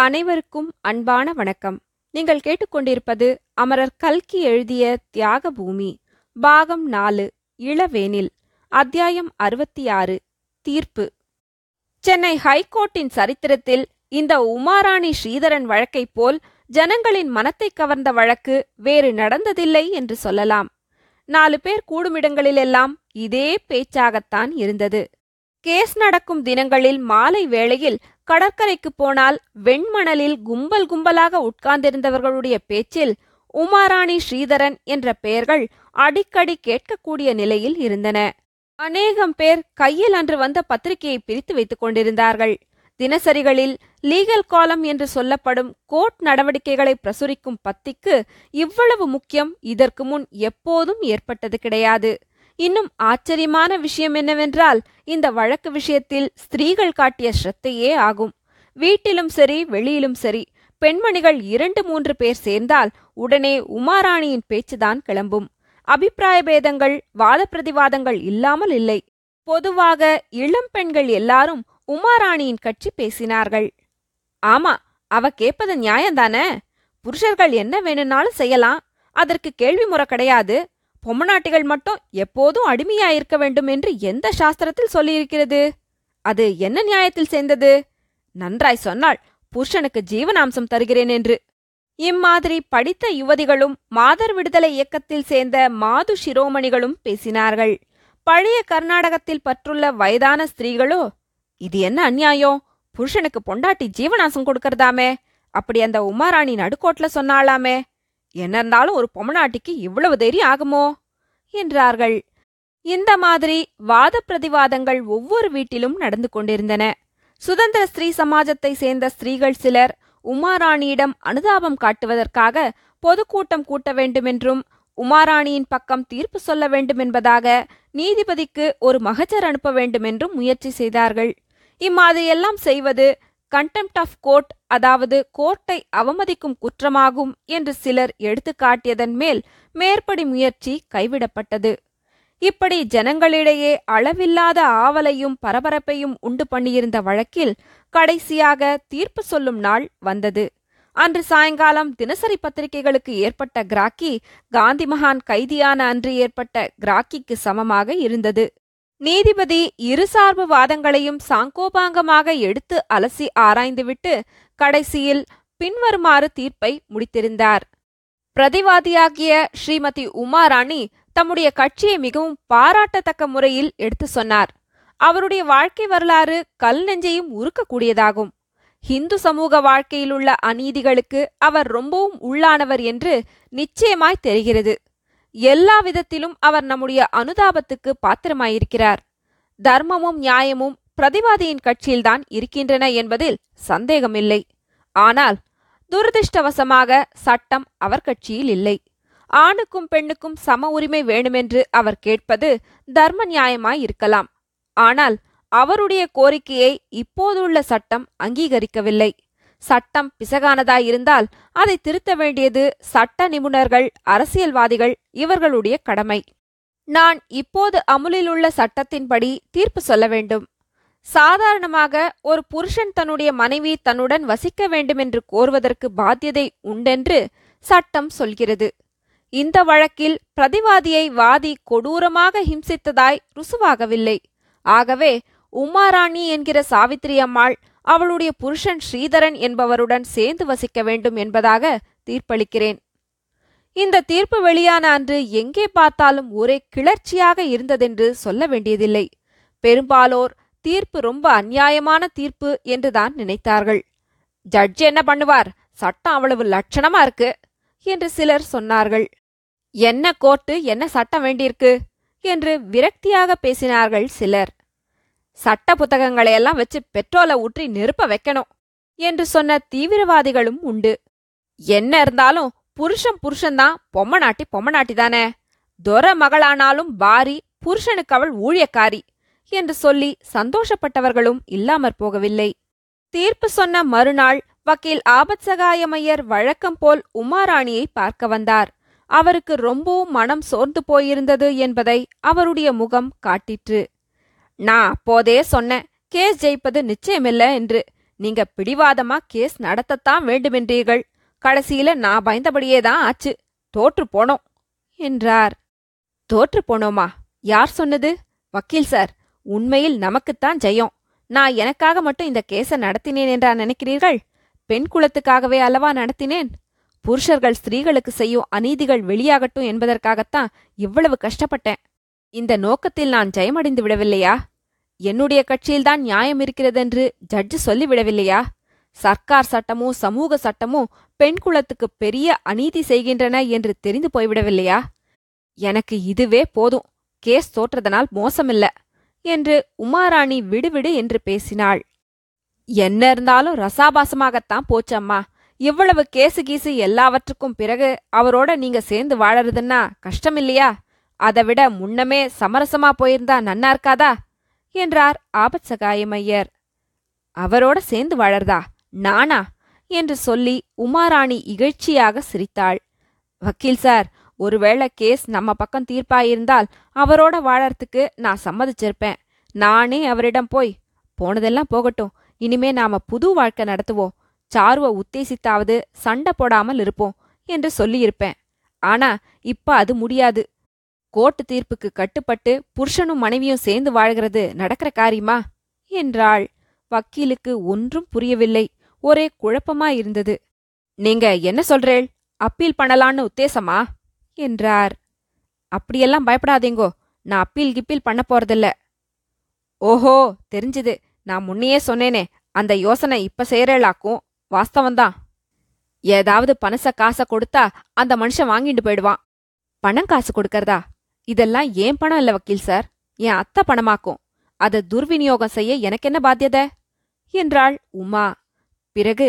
அனைவருக்கும் அன்பான வணக்கம். நீங்கள் கேட்டுக்கொண்டிருப்பது அமரர் கல்கி எழுதிய தியாக பூமி பாகம் நாலு இளவேனில் அத்தியாயம் அறுபத்தி ஆறு தீர்ப்பு. சென்னை ஹைகோர்ட்டின் சரித்திரத்தில் இந்த உமாராணி ஸ்ரீதரன் வழக்கைப் போல் ஜனங்களின் மனத்தை கவர்ந்த வழக்கு வேறு நடந்ததில்லை என்று சொல்லலாம். நாலு பேர் கூடுமிடங்களிலெல்லாம் இதே பேச்சாகத்தான் இருந்தது. கேஸ் நடக்கும் தினங்களில் மாலை வேளையில் கடற்கரைக்கு போனால் வெண்மணலில் கும்பல் கும்பலாக உட்கார்ந்திருந்தவர்களுடைய பேச்சில் உமாராணி ஸ்ரீதரன் என்ற பெயர்கள் அடிக்கடி கேட்கக்கூடிய நிலையில் இருந்தன. அநேகம் பேர் கையில் அன்று வந்த பத்திரிகையை பிரித்து வைத்துக் கொண்டிருந்தார்கள். தினசரிகளில் லீகல் காலம் என்று சொல்லப்படும் கோர்ட் நடவடிக்கைகளை பிரசுரிக்கும் பத்திக்கு இவ்வளவு முக்கியம் இதற்கு முன் எப்போதும் ஏற்பட்டது கிடையாது. இன்னும் ஆச்சரியமான விஷயம் என்னவென்றால் இந்த வழக்கு விஷயத்தில் ஸ்திரீகள் காட்டிய ஸ்ரத்தையே ஆகும். வீட்டிலும் சரி வெளியிலும் சரி பெண்மணிகள் இரண்டு மூன்று பேர் சேர்ந்தால் உடனே உமாராணியின் பேச்சுதான் கிளம்பும். அபிப்பிராய பேதங்கள் வாத பிரதிவாதங்கள் இல்லாமல் இல்லை. பொதுவாக இளம் பெண்கள் எல்லாரும் உமாராணியின் கட்சி பேசினார்கள். ஆமா அவ கேட்பது நியாயம்தானே? புருஷர்கள் என்ன வேணும்னாலும் செய்யலாம். அதற்கு கேள்வி முறை கிடையாது. பொம்மநாட்டிகள் மட்டும் எப்போதும் அடிமையாயிருக்க வேண்டும் என்று எந்த சாஸ்திரத்தில் சொல்லியிருக்கிறது? அது என்ன நியாயத்தில் சேர்ந்தது? நன்றாய் சொன்னால் புருஷனுக்கு ஜீவனாம்சம் தருகிறேன் என்று. இம்மாதிரி படித்த யுவதிகளும் மாதர் விடுதலை இயக்கத்தில் சேர்ந்த மாது சிரோமணிகளும் பேசினார்கள். பழைய கர்நாடகத்தில் பற்றுள்ள வயதான ஸ்திரீகளோ இது என்ன அநியாயம்? புருஷனுக்கு பொண்டாட்டி ஜீவனாசம் கொடுக்கறதாமே? அப்படி அந்த உமாராணி நடுக்கோட்ல சொன்னாளாமே? என்ன இருந்தாலும் ஒரு பொம்மநாட்டிக்கு இவ்வளவு தைரியம் ஆகுமோ? என்றார்கள். இந்த மாதிரி வாத பிரதிவாதங்கள் ஒவ்வொரு வீட்டிலும் நடந்து கொண்டிருந்தன. சுதந்திர ஸ்திரீ சமாஜத்தை சேர்ந்த ஸ்திரீகள் சிலர் உமாராணியிடம் அனுதாபம் காட்டுவதற்காக பொதுக்கூட்டம் கூட்ட வேண்டுமென்றும் உமாராணியின் பக்கம் தீர்ப்பு சொல்ல வேண்டுமென்பதாக நீதிபதிக்கு ஒரு மகஜர் அனுப்ப வேண்டுமென்றும் முயற்சி செய்தார்கள். இம்மாதிரியெல்லாம் செய்வது கண்டெம்ட் ஆஃப் கோர்ட் அதாவது கோர்ட்டை அவமதிக்கும் குற்றமாகும் என்று சிலர் எடுத்துக்காட்டியதன் மேல் மேற்படி முயற்சி கைவிடப்பட்டது. இப்படி ஜனங்களிடையே அளவில்லாத ஆவலையும் பரபரப்பையும் உண்டு பண்ணியிருந்த வழக்கில் கடைசியாக தீர்ப்பு சொல்லும் நாள் வந்தது. அன்று சாயங்காலம் தினசரி பத்திரிகைகளுக்கு ஏற்பட்ட கிராக்கி காந்தி மகான் கைதியான அன்று ஏற்பட்ட கிராக்கிக்கு சமமாக இருந்தது. நீதிபதி இருசார்பு வாதங்களையும் சாங்கோபாங்கமாக எடுத்து அலசி ஆராய்ந்துவிட்டு கடைசியில் பின்வருமாறு தீர்ப்பை முடித்திருந்தார். பிரதிவாதியாகிய ஸ்ரீமதி உமாராணி தம்முடைய கட்சியை மிகவும் பாராட்டத்தக்க முறையில் எடுத்து சொன்னார். அவருடைய வாழ்க்கை வரலாறு கல் நெஞ்சையும் உருக்கக்கூடியதாகும். ஹிந்து சமூக வாழ்க்கையிலுள்ள அநீதிகளுக்கு அவர் ரொம்பவும் உள்ளானவர் என்று நிச்சயமாய் தெரிகிறது. எல்லா விதத்திலும் அவர் நம்முடைய அனுதாபத்துக்கு பாத்திரமாயிருக்கிறார். தர்மமும் நியாயமும் பிரதிவாதியின் கட்சியில்தான் இருக்கின்றன என்பதில் சந்தேகமில்லை. ஆனால் துரதிருஷ்டவசமாக சட்டம் அவர் கட்சியில் இல்லை. ஆணுக்கும் பெண்ணுக்கும் சம உரிமை வேண்டுமென்று அவர் கேட்பது தர்ம நியாயமாய் இருக்கலாம் ஆனால் அவருடைய கோரிக்கையை இப்போதுள்ள சட்டம் அங்கீகரிக்கவில்லை. சட்டம் பிசகானதாயிருந்தால் அதை திருத்த வேண்டியது சட்ட நிபுணர்கள் அரசியல்வாதிகள் இவர்களுடைய கடமை. நான் இப்போது அமுலில் உள்ள சட்டத்தின்படி தீர்ப்பு சொல்ல வேண்டும். சாதாரணமாக ஒரு புருஷன் தன்னுடைய மனைவி தன்னுடன் வசிக்க வேண்டுமென்று கோருவதற்கு பாத்தியதை உண்டென்று சட்டம் சொல்கிறது. இந்த வழக்கில் பிரதிவாதியை வாதி கொடூரமாக ஹிம்சித்ததாய் ருசுவாகவில்லை. ஆகவே உமாராணி என்கிற சாவித்திரி அம்மாள் அவளுடைய புருஷன் ஸ்ரீதரன் என்பவருடன் சேர்ந்து வசிக்க வேண்டும் என்பதாக தீர்ப்பளிக்கிறேன். இந்த தீர்ப்பு வெளியான அன்று எங்கே பார்த்தாலும் ஒரே கிளர்ச்சியாக இருந்ததென்று சொல்ல வேண்டியதில்லை. பெரும்பாலோர் தீர்ப்பு ரொம்ப அநியாயமான தீர்ப்பு என்றுதான் நினைத்தார்கள். ஜட்ஜ் என்ன பண்ணுவார்? சட்டம் அவ்வளவு லட்சணமா இருக்கு? என்று சிலர் சொன்னார்கள். என்ன கோர்ட்டு என்ன சட்டம் வேண்டியிருக்கு? என்று விரக்தியாக பேசினார்கள் சிலர். சட்ட புத்தகங்களையெல்லாம் வச்சு பெட்ரோலை ஊற்றி நெருப்ப வைக்கணும் என்று சொன்ன தீவிரவாதிகளும் உண்டு. என்ன இருந்தாலும் புருஷன் புருஷன்தான் பொம்மநாட்டி பொம்மநாட்டி தானே தொர மகளானாலும் பாரி புருஷனுக்கு அவள் ஊழியக்காரி என்று சொல்லி சந்தோஷப்பட்டவர்களும் இல்லாமற் போகவில்லை. தீர்ப்பு சொன்ன மறுநாள் வக்கீல் ஆபத் சகாயமையர் வழக்கம் போல் உமாராணியை பார்க்க வந்தார். அவருக்கு ரொம்பவும் மனம் சோர்ந்து போயிருந்தது என்பதை அவருடைய முகம் காட்டிற்று. நான் அப்போதே சொன்னேன் கேஸ் ஜெயிப்பது நிச்சயமில்ல என்று. நீங்க பிடிவாதமா கேஸ் நடத்தத்தான் வேண்டுமென்றீர்கள். கடைசியில நான் பயந்தபடியே தான் ஆச்சு. தோற்று போனோம் என்றார். தோற்று போனோமா? யார் சொன்னது? வக்கீல் சார் உண்மையில் நமக்குத்தான் ஜெயம். நான் எனக்காக மட்டும் இந்த கேஸ நடத்தினேன் என்றா நினைக்கிறீர்கள்? பெண் குலத்துக்காகவே அல்லவா நடத்தினேன்? புருஷர்கள் ஸ்திரீகளுக்கு செய்யும் அநீதிகள் வெளியாகட்டும் என்பதற்காகத்தான் இவ்வளவு கஷ்டப்பட்டேன். இந்த நோக்கத்தில் நான் ஜெயமடைந்து விடவில்லையா? என்னுடைய கட்சியில்தான் நியாயம் இருக்கிறதென்று ஜட்ஜு சொல்லிவிடவில்லையா? சர்க்கார் சட்டமும் சமூக சட்டமும் பெண் குலத்துக்கு பெரிய அநீதி செய்கின்றன என்று தெரிந்து போய்விடவில்லையா? எனக்கு இதுவே போதும். கேஸ் தோற்றதனால் மோசமில்ல என்று உமாராணி விடுவிடு என்று பேசினாள். என்ன இருந்தாலும் ரசாபாசமாகத்தான் போச்சம்மா. இவ்வளவு கேசு கீசு எல்லாவற்றுக்கும் பிறகு அவரோட நீங்க சேர்ந்து வாழறதுன்னா கஷ்டமில்லையா? அதை விட முன்னமே சமரசமா போயிருந்தா நன்னா இருக்காதா? என்றார் ஆபத்சகாயமையர் அவரோட சேர்ந்து வாழறதா? நானா? என்று சொல்லி உமாராணி இகழ்ச்சியாக சிரித்தாள். வக்கீல் சார் ஒருவேளை கேஸ் நம்ம பக்கம் தீர்ப்பாயிருந்தால் அவரோட வாழறதுக்கு நான் சம்மதிச்சிருப்பேன். நானே அவரிடம் போய் போனதெல்லாம் போகட்டும். இனிமே நாம புது வாழ்க்கை நடத்துவோம். சாருவை உத்தேசித்தாவது சண்டை போடாமல் இருப்போம் என்று சொல்லியிருப்பேன். ஆனா இப்ப அது முடியாது. கோர்ட்டு தீர்ப்புக்கு கட்டுப்பட்டு புருஷனும் மனைவியும் சேர்ந்து வாழ்கிறது நடக்கிற காரியமா? என்றாள். வக்கீலுக்கு ஒன்றும் புரியவில்லை. ஒரே குழப்பமா இருந்தது. நீங்க என்ன சொல்றேள்? அப்பீல் பண்ணலான்னு உத்தேசமா? என்றார். அப்படியெல்லாம் பயப்படாதீங்கோ. நான் அப்பீல் கிப்பீல் பண்ண போறதில்ல. ஓஹோ தெரிஞ்சுது. நான் முன்னையே சொன்னேனே. அந்த யோசனை இப்ப செய்யறேளாக்கும் வாஸ்தவம்தான். ஏதாவது பணச காசை கொடுத்தா அந்த மனுஷன் வாங்கிட்டு போயிடுவான். பணம் காசு கொடுக்கறதா? இதெல்லாம் ஏன் பணம் இல்ல வக்கீல் சார்? என் அத்தை பணமாக்கும். அதை துர்விநியோகம் செய்ய எனக்கு என்ன பாத்தியதை? என்றாள் உமா. பிறகு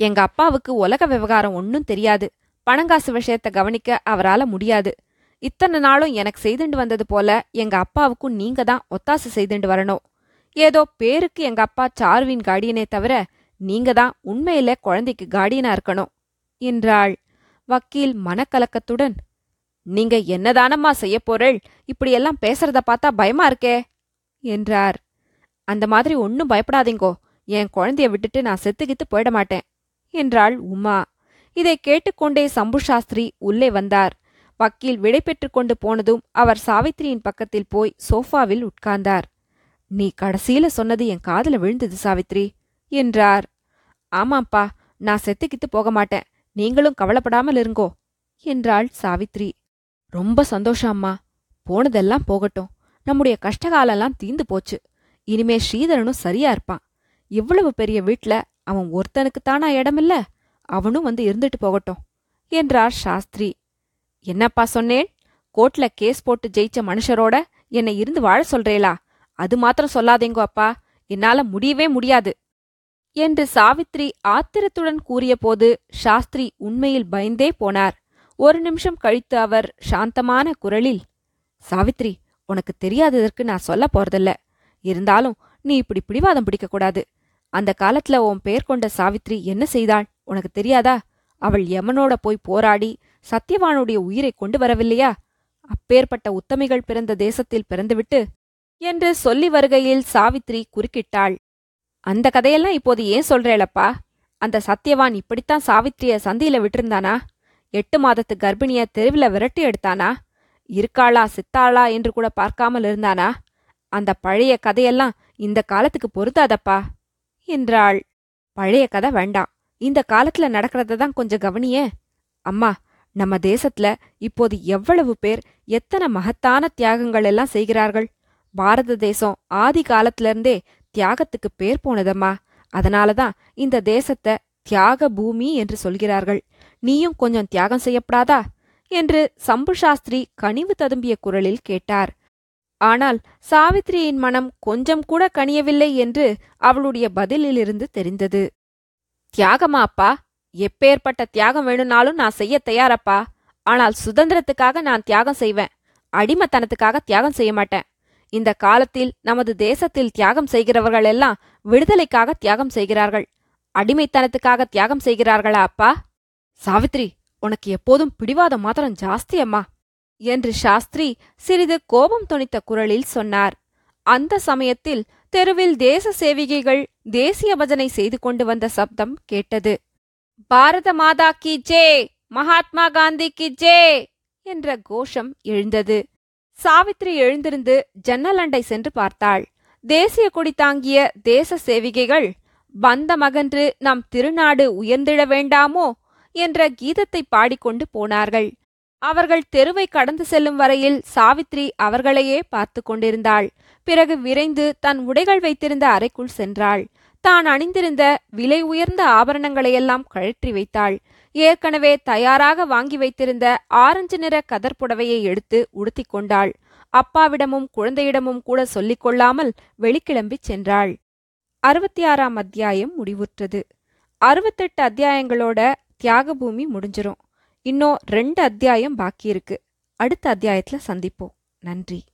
எங்க அப்பாவுக்கு உலக விவகாரம் ஒன்னும் தெரியாது. பணங்காசு விஷயத்த கவனிக்க அவரால முடியாது. இத்தனை நாளும் எனக்கு செய்துண்டு வந்தது போல எங்க அப்பாவுக்கும் நீங்க தான் ஒத்தாசை செய்துண்டு வரணும். ஏதோ பேருக்கு எங்க அப்பா சார்வின் கார்டியனே தவிர நீங்க தான் உண்மையில குழந்தைக்கு கார்டியனா இருக்கணும் என்றாள். வக்கீல் மனக்கலக்கத்துடன் நீங்க என்னதானம்மா செய்யப் போறள்? இப்படியெல்லாம் பேசுறத பார்த்தா பயமா இருக்கே? என்றார். அந்த மாதிரி ஒன்னும் பயப்படாதீங்கோ. என் குழந்தைய விட்டுட்டு நான் செத்துக்கித்து போயிட மாட்டேன் என்றாள் உமா. இதை கேட்டுக்கொண்டே சம்பு சாஸ்திரி உள்ளே வந்தார். வக்கீல் விடை பெற்று கொண்டு போனதும் அவர் சாவித்திரியின் பக்கத்தில் போய் சோஃபாவில் உட்கார்ந்தார். நீ கடைசியில சொன்னது என் காதுல விழுந்தது சாவித்ரி என்றார். ஆமாப்பா நான் செத்துக்கித்து போக மாட்டேன். நீங்களும் கவலைப்படாமல் இருங்கோ என்றாள் சாவித்ரி ரொம்ப சந்தோஷம் அம்மா. போனதெல்லாம் போகட்டும். நம்முடைய கஷ்டகாலெல்லாம் தீந்து போச்சு. இனிமே ஸ்ரீதரனும் சரியா இருப்பான். இவ்வளவு பெரிய வீட்ல அவன் ஒருத்தனுக்குத்தானா இடமில்ல? அவனும் வந்து இருந்துட்டு போகட்டும் என்றார் சாஸ்திரி. என்னப்பா சொன்னேன்? கோர்ட்ல கேஸ் போட்டு ஜெயிச்ச மனுஷரோட என்னை இருந்து வாழ சொல்றேளா? அது மாத்திரம் சொல்லாதேங்கோ அப்பா. என்னால முடியவே முடியாது என்று சாவித்ரி ஆத்திரத்துடன் கூறியபோது சாஸ்திரி உண்மையில் பயந்தே போனார். ஒரு நிமிஷம் கழித்து அவர் சாந்தமான குரலில் சாவித்ரி உனக்கு தெரியாததற்கு நான் சொல்ல போறதில்ல. இருந்தாலும் நீ இப்படி பிடிவாதம் பிடிக்கக்கூடாது அந்த காலத்துல உன் பெயர் கொண்ட சாவித்ரி என்ன செய்தாள்? உனக்கு தெரியாதா? அவள் யமனோட போய் போராடி சத்யவானுடைய உயிரை கொண்டு வரவில்லையா? அப்பேற்பட்ட உத்தமிகள் பிறந்த தேசத்தில் பிறந்துவிட்டு என்று சொல்லி வருகையில் சாவித்ரி குறுக்கிட்டாள். அந்த கதையெல்லாம் இப்போது ஏன் சொல்றேளப்பா? அந்த சத்தியவான் இப்படித்தான் சாவித்ரிய சந்தியில விட்டிருந்தானா? எட்டு மாதத்து கர்ப்பிணிய தெருவில் விரட்டி எடுத்தானா? இருக்காளா சித்தாளா என்று கூட பார்க்காமல் இருந்தானா? அந்த பழைய கதையெல்லாம் இந்த காலத்துக்கு பொருந்தாதப்பா என்றாள். பழைய கதை வேண்டாம். இந்த காலத்துல நடக்கிறத தான் கொஞ்சம் கவனியே. அம்மா நம்ம தேசத்துல இப்போது எவ்வளவு பேர் எத்தனை மகத்தான தியாகங்கள் எல்லாம் செய்கிறார்கள்? பாரத தேசம் ஆதி காலத்திலிருந்தே தியாகத்துக்கு பேர் போனதம்மா. அதனாலதான் இந்த தேசத்தை தியாக பூமி என்று சொல்கிறார்கள். நீயும் கொஞ்சம் தியாகம் செய்யப்படாதா? என்று சம்பு சாஸ்திரி கனிவு ததும்பிய குரலில் கேட்டார். ஆனால் சாவித்திரியின் மனம் கொஞ்சம் கூட கனியவில்லை என்று அவளுடைய பதிலிலிருந்து தெரிந்தது. தியாகமா அப்பா? எப்பேற்பட்ட தியாகம் வேணும்னாலும் நான் செய்ய தயாரப்பா. ஆனால் சுதந்திரத்துக்காக நான் தியாகம் செய்வேன். அடிமத்தனத்துக்காக தியாகம் செய்ய மாட்டேன். இந்த காலத்தில் நமது தேசத்தில் தியாகம் செய்கிறவர்கள் எல்லாம் விடுதலைக்காக தியாகம் செய்கிறார்கள். அடிமைத்தனத்துக்காக தியாகம் செய்கிறார்களா அப்பா? சாவித்ரி உனக்கு எப்போதும் பிடிவாதம் மாத்திரம் ஜாஸ்தி அம்மா என்று சாஸ்திரி சிறிது கோபம் தொனித்த குரலில் சொன்னார். அந்த சமயத்தில் தெருவில் தேச சேவிகைகள் தேசிய பஜனை செய்து கொண்டு வந்த சப்தம் கேட்டது. பாரத மாதா கி ஜே மகாத்மா காந்தி கி ஜே என்ற கோஷம் எழுந்தது. சாவித்ரி எழுந்திருந்து ஜன்னல் அண்டை சென்று பார்த்தாள். தேசிய கொடி தாங்கிய தேச சேவிகைகள் வந்த மகன்று நம் திருநாடு உயர்ந்திட வேண்டாமோ? என்ற கீதத்தை பாடிக்கொண்டு போனார்கள். அவர்கள் தெருவை கடந்து செல்லும் வரையில் சாவித்ரி அவர்களையே பார்த்து கொண்டிருந்தாள். பிறகு விரைந்து தன் உடைகள் வைத்திருந்த அறைக்குள் சென்றாள். தான் அணிந்திருந்த விலை உயர்ந்த ஆபரணங்களையெல்லாம் கழற்றி வைத்தாள். ஏற்கனவே தயாராக வாங்கி வைத்திருந்த ஆரஞ்சு நிற கதர் புடவையை எடுத்து உடுத்திக் கொண்டாள். அப்பாவிடமும் குழந்தையிடமும் கூட சொல்லிக் கொள்ளாமல் வெளிக்கிளம்பிச் சென்றாள். அறுபத்தி ஆறாம் அத்தியாயம் முடிவுற்றது. அறுபத்தெட்டு அத்தியாயங்களோட தியாகபூமி முடிஞ்சிரும். இன்னும் ரெண்டு அத்தியாயம் பாக்கி இருக்கு. அடுத்த அத்தியாயத்துல சந்திப்போம். நன்றி.